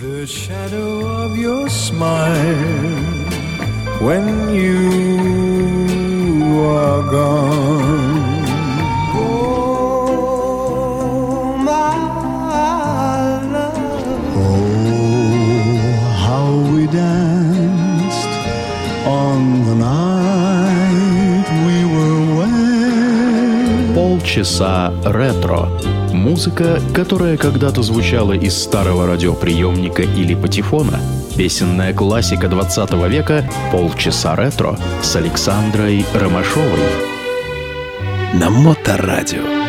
The shadow of your smile when you are gone. Oh, my love. Oh, how we danced on the night we were wed. Полчаса ретро. Музыка, которая когда-то звучала из старого радиоприемника или патефона. Песенная классика 20 века «Полчаса ретро» с Александрой Ромашовой. На Моторадио.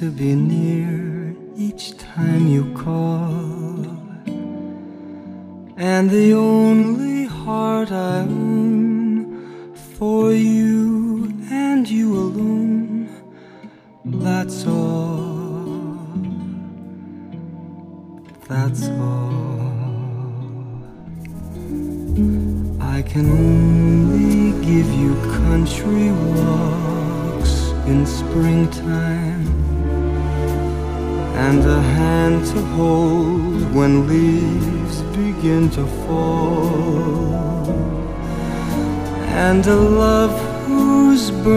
to be near.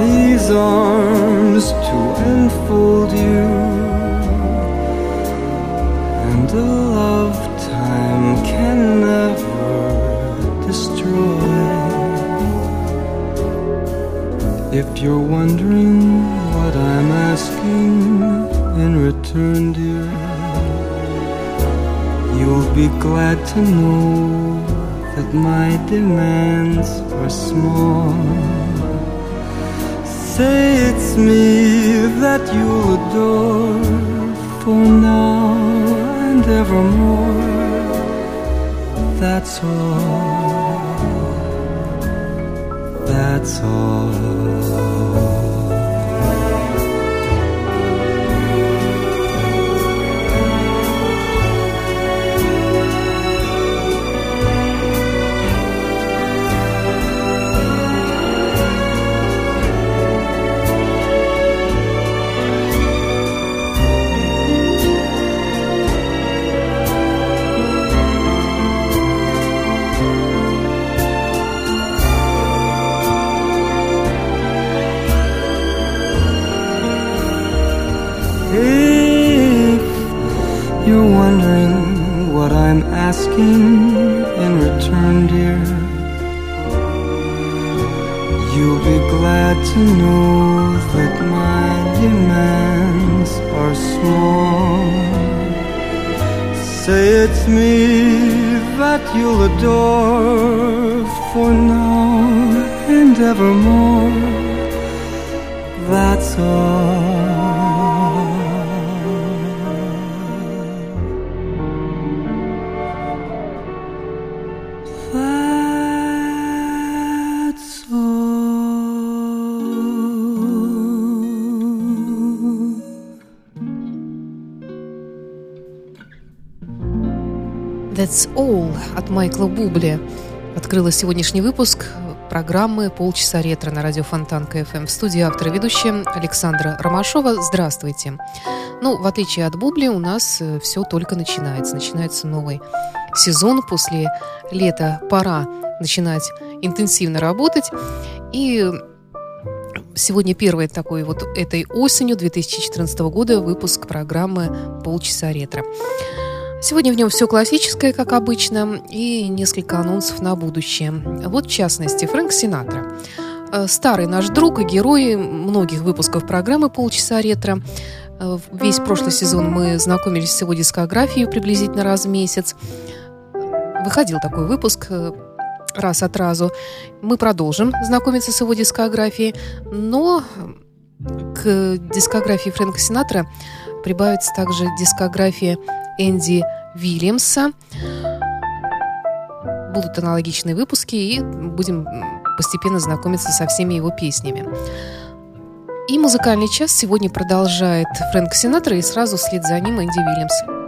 these arms to enfold you, and a love time can never destroy. If you're wondering what I'm asking in return, dear. You'll be glad to know that my demands are small. Say it's me that you'll adore for now and evermore. That's all. That's all. Asking in return, dear. You'll be glad to know that my demands are small. Say it's me that you'll adore for now and evermore. That's all. That's All от Майкла Бубли открыла сегодняшний выпуск программы «Полчаса ретро» на радио Фонтан КФМ. В студии автора ведущая Александра Ромашова. Здравствуйте. Ну, в отличие от Бубли, у нас э, все только начинается. Начинается новый сезон. После лета пора начинать интенсивно работать. И Сегодня первый такой вот этой осенью 2014 года выпуск программы «Полчаса ретро». Сегодня в нем все классическое, как обычно, и несколько анонсов на будущее. Вот, в частности, Фрэнк Синатра. Э, старый наш друг и герой многих выпусков программы «Полчаса ретро». Э, весь прошлый сезон мы знакомились с его дискографией приблизительно раз в месяц. Выходил такой выпуск э, раз от разу. Мы продолжим знакомиться с его дискографией, но к дискографии Фрэнка Синатра прибавится также дискография Энди Вильямса. Будут аналогичные выпуски, и будем постепенно знакомиться со всеми его песнями. И музыкальный час сегодня продолжает Фрэнк Синатра, и сразу вслед за ним Энди Вильямс.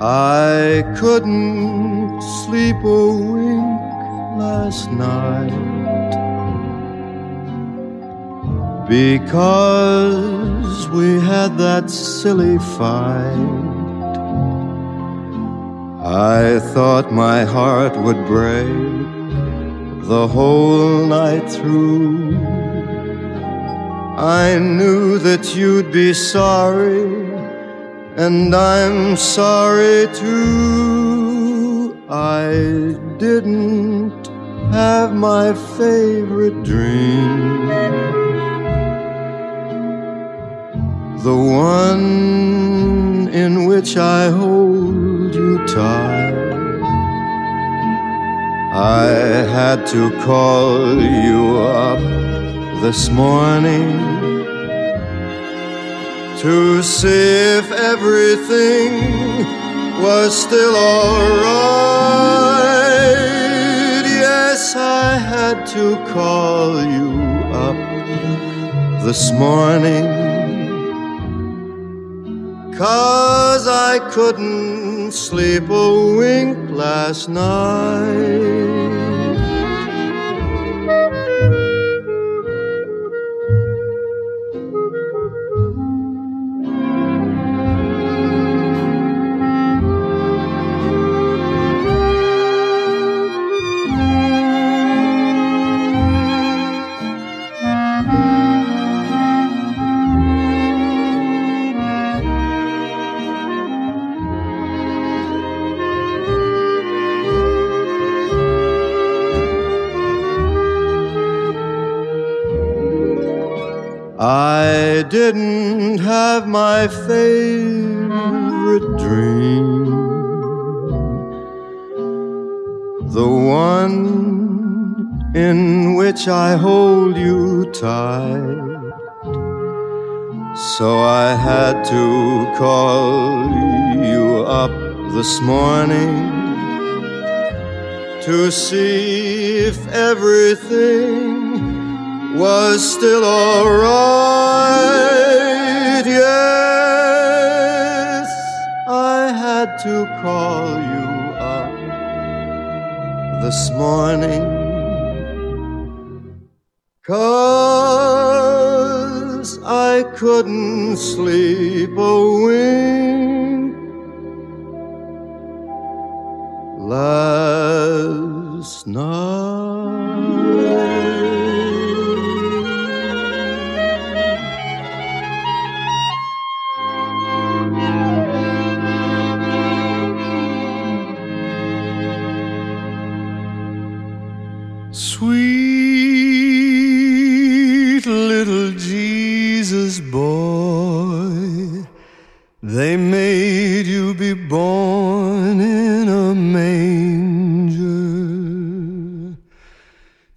I couldn't sleep a wink last night because we had that silly fight. I thought my heart would break the whole night through. I knew that you'd be sorry and I'm sorry too. I didn't have my favorite dream, the one in which I hold you tight. I had to call you up this morning to see if everything was still alright. Yes, I had to call you up this morning. Cause I couldn't sleep a wink last night. My favorite dream, the one in which I hold you tight. So I had to call you up this morning to see if everything was still alright. To call you up this morning. Cause I couldn't sleep a wink last night.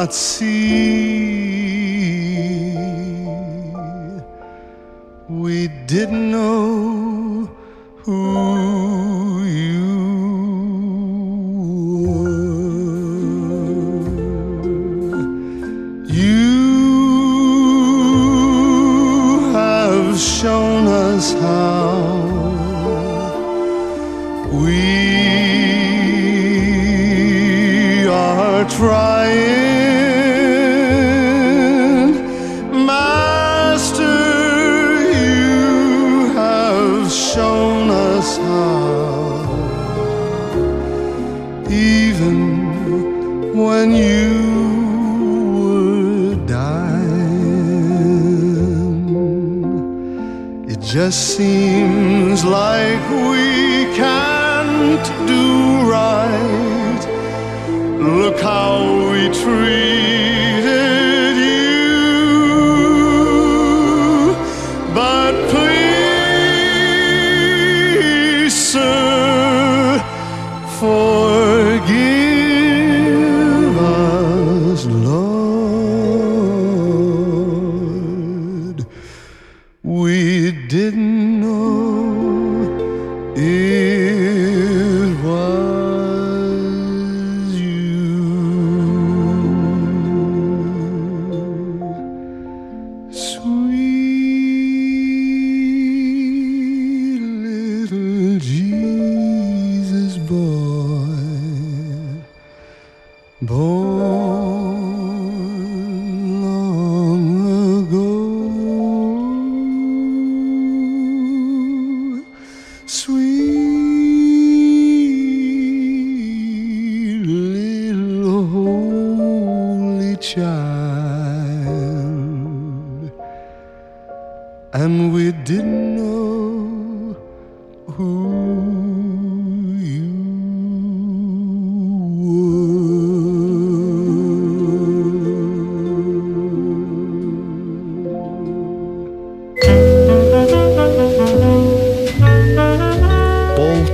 not see. We didn't know who you were. You have shown us how we are trying. It seems like we can't do right. Look how we treated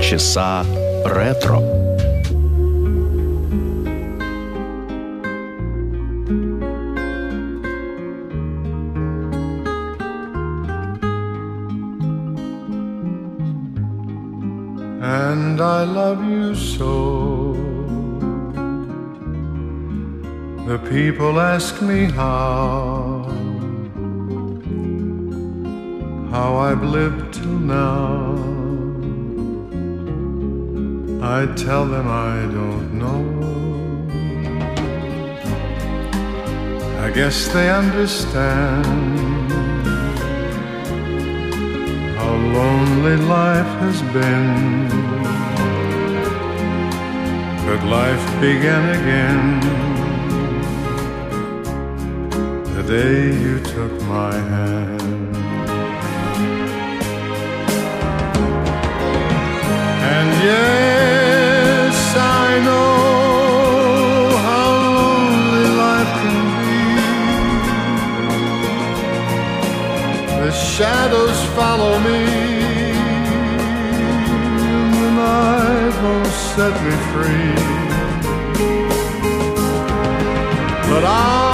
Полчаса ретро. and I love you so. The people ask me how, how I've lived till now. I tell them I don't know. I guess they understand how lonely life has been. But life began again the day you took my hand. And yes, shadows follow me, and the night won't set me free. But I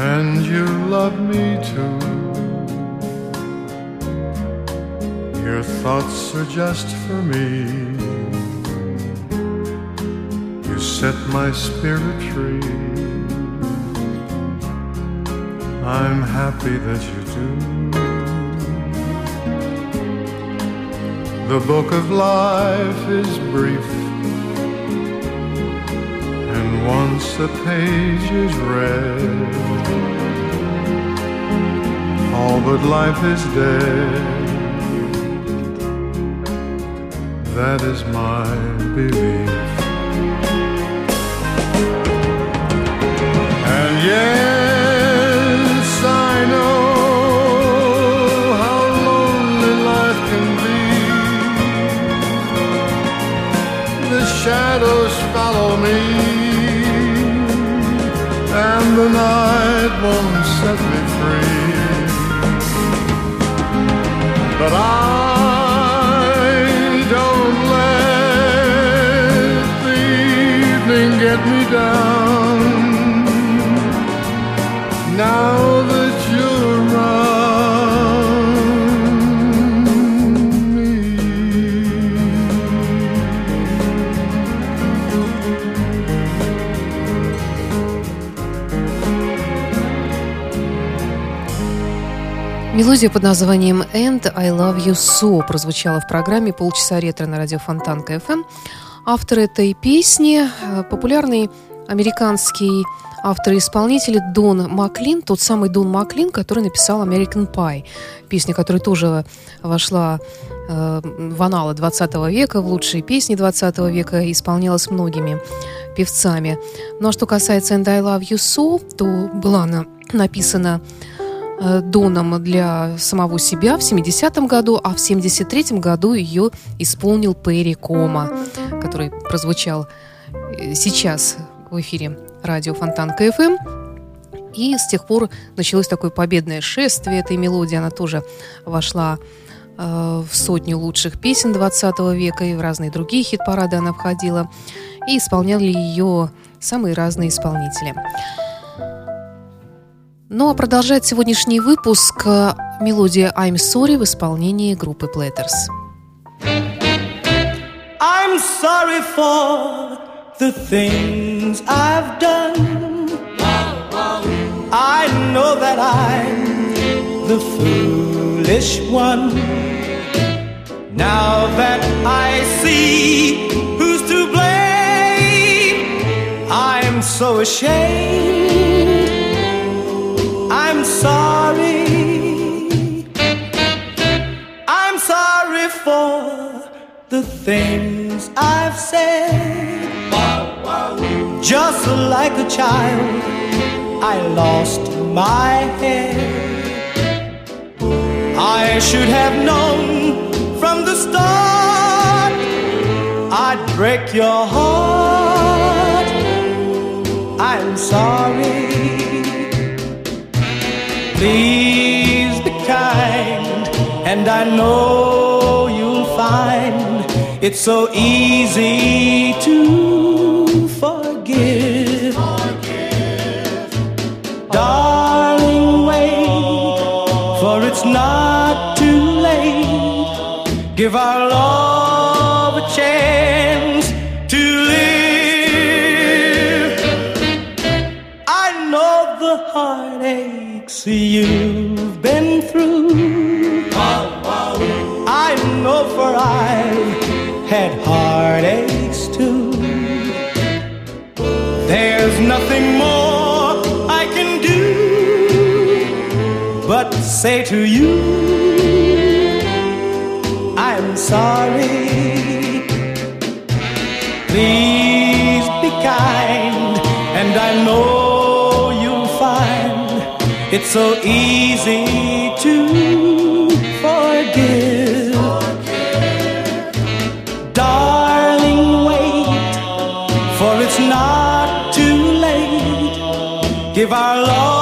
and you love me too. Your thoughts are just for me. You set my spirit free. I'm happy that you do. The book of life is brief. And once a page is read, all but life is dead. That is my belief. And yes, I know how lonely life can be. The shadows follow me, and the night won't set me free. But I don't let the evening get me down. Мелодия под названием «And I Love You So» прозвучала в программе «Полчаса ретро» на радио Фонтанка FM. Автор этой песни популярный американский автор и исполнитель Дон Маклин, тот самый Дон Маклин, который написал «American Pie», песня, которая тоже вошла э, в аналы 20 века, в лучшие песни 20 века, исполнялась многими певцами. Ну а что касается «And I Love You So», то была она написана Доном для самого себя в 70-м году, а в 73-м году ее исполнил Перри Кома, который прозвучал э, сейчас в эфире радио Фонтан КФМ. И с тех пор началось такое победное шествие этой мелодии. Она тоже вошла э, в сотню лучших песен 20 века и в разные другие хит-парады она входила. И исполняли ее самые разные исполнители. Ну а продолжает сегодняшний выпуск э, мелодия «I'm Sorry» в исполнении группы Platters. I'm sorry for the things I've done. I know that I'm the foolish one. Now that I see who's to blame, I'm so ashamed. Sorry. I'm sorry for the things I've said. Just like a child, I lost my head. I should have known from the start I'd break your heart. I'm sorry. Please be kind, and I know you'll find it's so easy to forgive. Darling, wait, for it's not too late. Give our love say to you, I'm sorry. Please be kind, and I know you'll find it's so easy to forgive. Darling, wait, for it's not too late. Give our love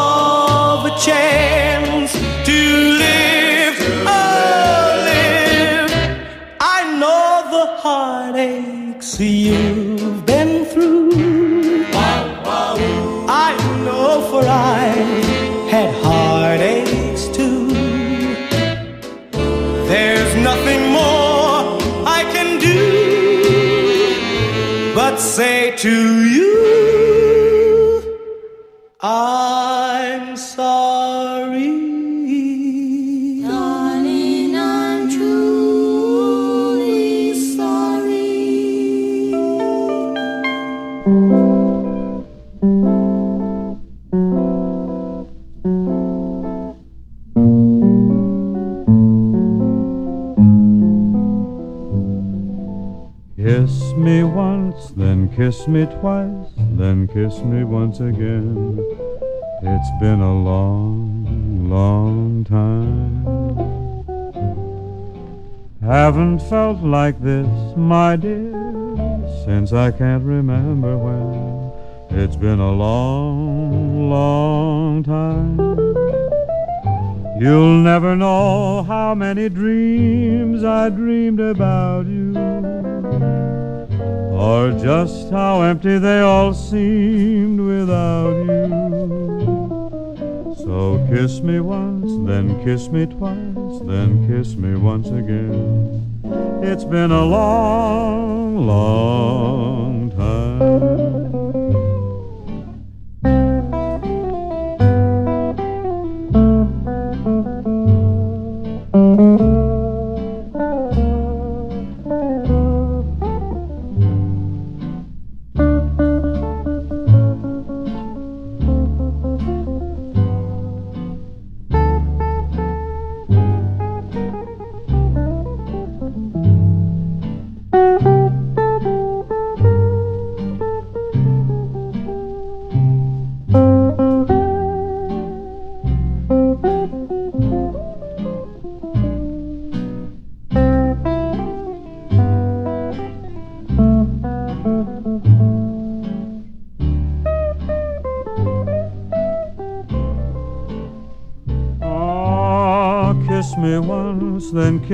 to you, Kiss me once, then kiss me twice, then kiss me once again. It's been a long, long time. Haven't felt like this, my dear, since I can't remember when. It's been a long, long time. You'll never know how many dreams I dreamed about you, or just how empty they all seemed without you. So kiss me once, then kiss me twice, then kiss me once again. It's been a long, long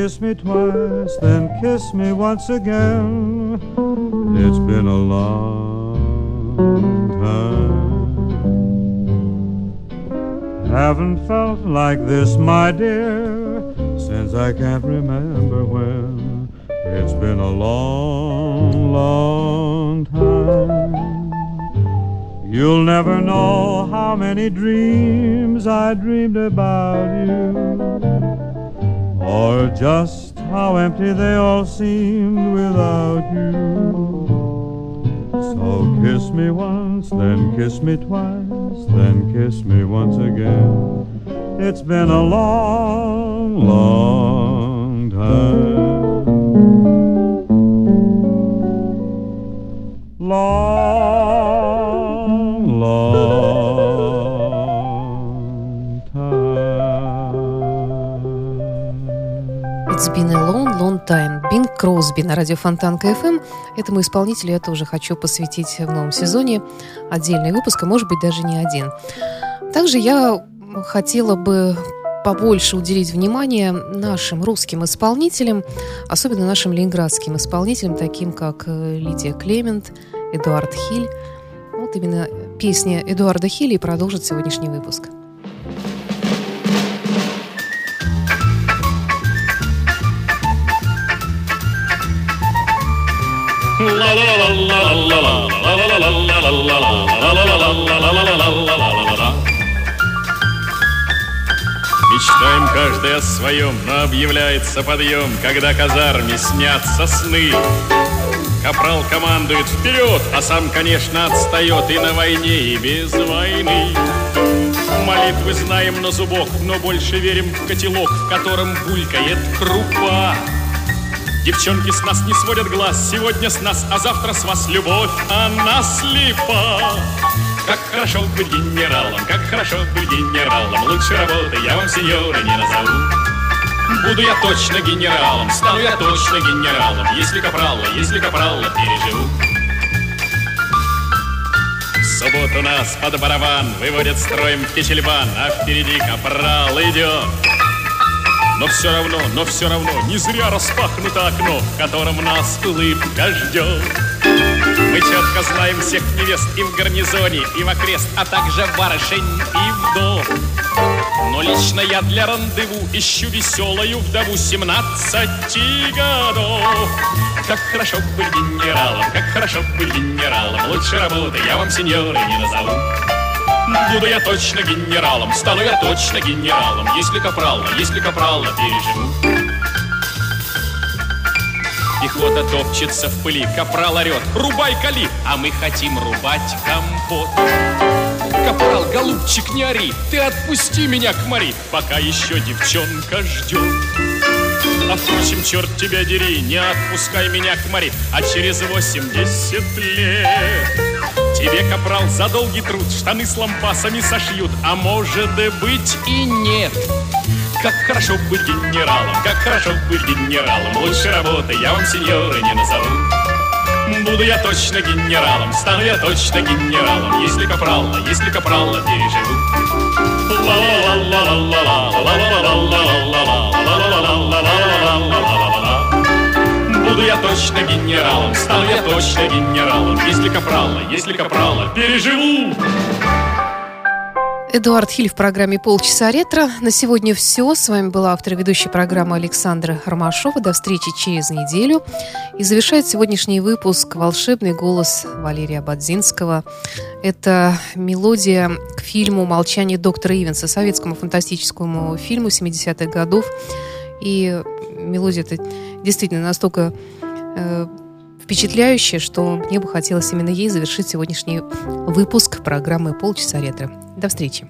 kiss me twice, then kiss me once again. It's been a long time. Haven't felt like this, my dear, since I can't remember when. It's been a long, long time. You'll never know how many dreams I dreamed about you or just how empty they all seemed without you. So kiss me once, then kiss me twice, then kiss me once again. It's been a long, long time. Long, It's been a long, long time. Бин Кросби на радио Фонтанка FM. Этому исполнителю я тоже хочу посвятить в новом сезоне отдельный выпуск, а может быть даже не один. Также я хотела бы побольше уделить внимание нашим русским исполнителям, особенно нашим ленинградским исполнителям, таким как э, Лидия Клемент, Эдуард Хиль. Вот именно песня Эдуарда Хилля и продолжит сегодняшний выпуск. Мечтаем каждый о своем, но объявляется подъем, когда казарме снятся сны. Капрал командует вперед, а сам, конечно, отстает и на войне, и без войны. Молитвы знаем на зубок, но больше верим в котелок, в котором булькает крупа. Девчонки с нас не сводят глаз, сегодня с нас, а завтра с вас любовь, она слепа. Как хорошо быть генералом, как хорошо быть генералом, лучше работы я вам, сеньоры, не назову. Буду я точно генералом, стану я точно генералом, если капрала, если капрала переживу. В субботу нас под барабан выводят строем Кичельбан, а впереди капрал идет. Но все равно, но все равно Не зря распахнуто окно В котором нас улыбка ждет Мы четко знаем всех невест И в гарнизоне, и в окрест А также барышень и вдов но лично я для рандеву ищу веселую вдову 17 годов. Как хорошо быть генералом, как хорошо быть генералом. Лучше работы я вам, сеньоры, не назову. Буду я точно генералом, стану я точно генералом, если капрала, если капрала переживу. Пехота топчется в пыли, капрал орет, рубай кали, а мы хотим рубать компот. Капрал, голубчик, не ори, ты отпусти меня к Мари, пока еще девчонка ждет. А впрочем, черт тебя дери, не отпускай меня к Мари, а через восемьдесят лет Тебе, капрал, за долгий труд штаны с лампасами сошьют, а может быть и нет. Как хорошо быть генералом, как хорошо быть генералом. Лучше работы я вам, сеньоры, не назову. Буду я точно генералом, стану я точно генералом, если капрала, если капрала переживу. Буду я точно генералом, стану я точно генералом, если капрала, если капрала переживу. Эдуард Хиль в программе «Полчаса ретро». На сегодня все. С вами была автор ведущей программы Александра Ромашова. До встречи через неделю. И завершает сегодняшний выпуск волшебный голос Валерия Бадзинского. Это мелодия к фильму «Молчание доктора Ивенса», советскому фантастическому фильму 70-х годов. И мелодия это действительно настолько э, впечатляющая, что мне бы хотелось именно ей завершить сегодняшний выпуск программы «Полчаса ретро». До встречи.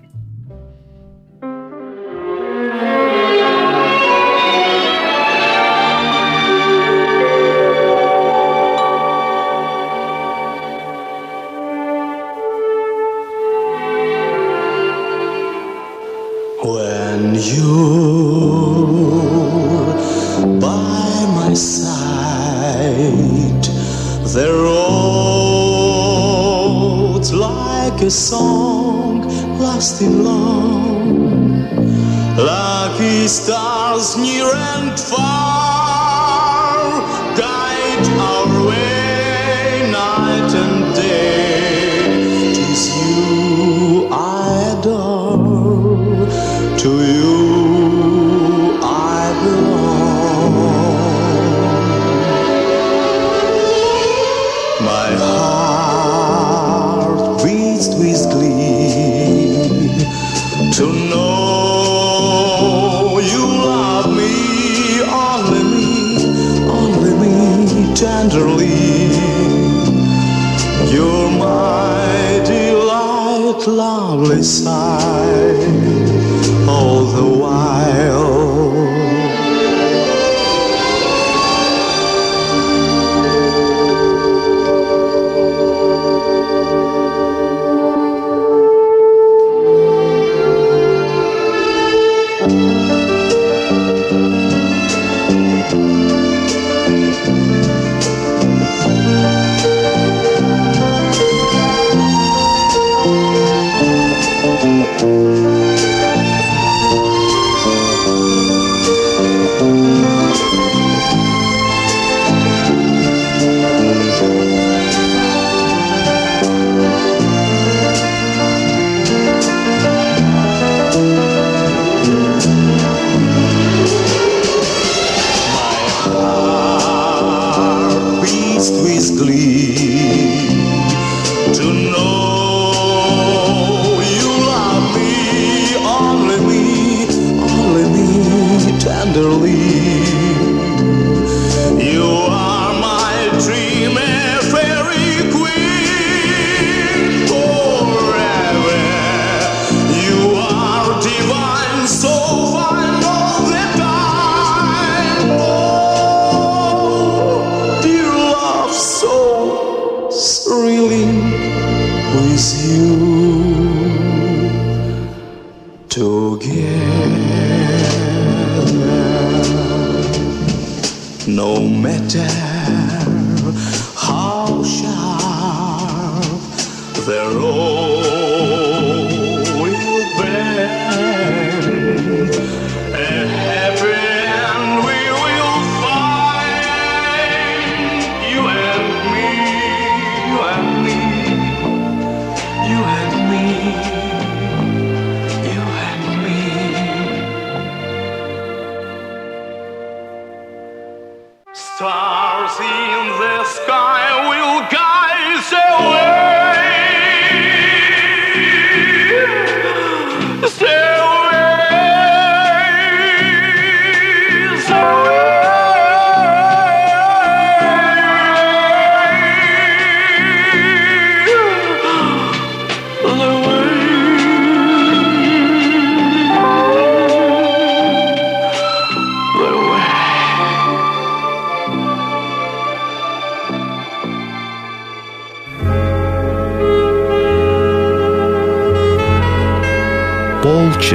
Side, the road's like a song lasting long. Lucky stars near and far guide our way night and lovely sight,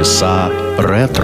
часа ретро.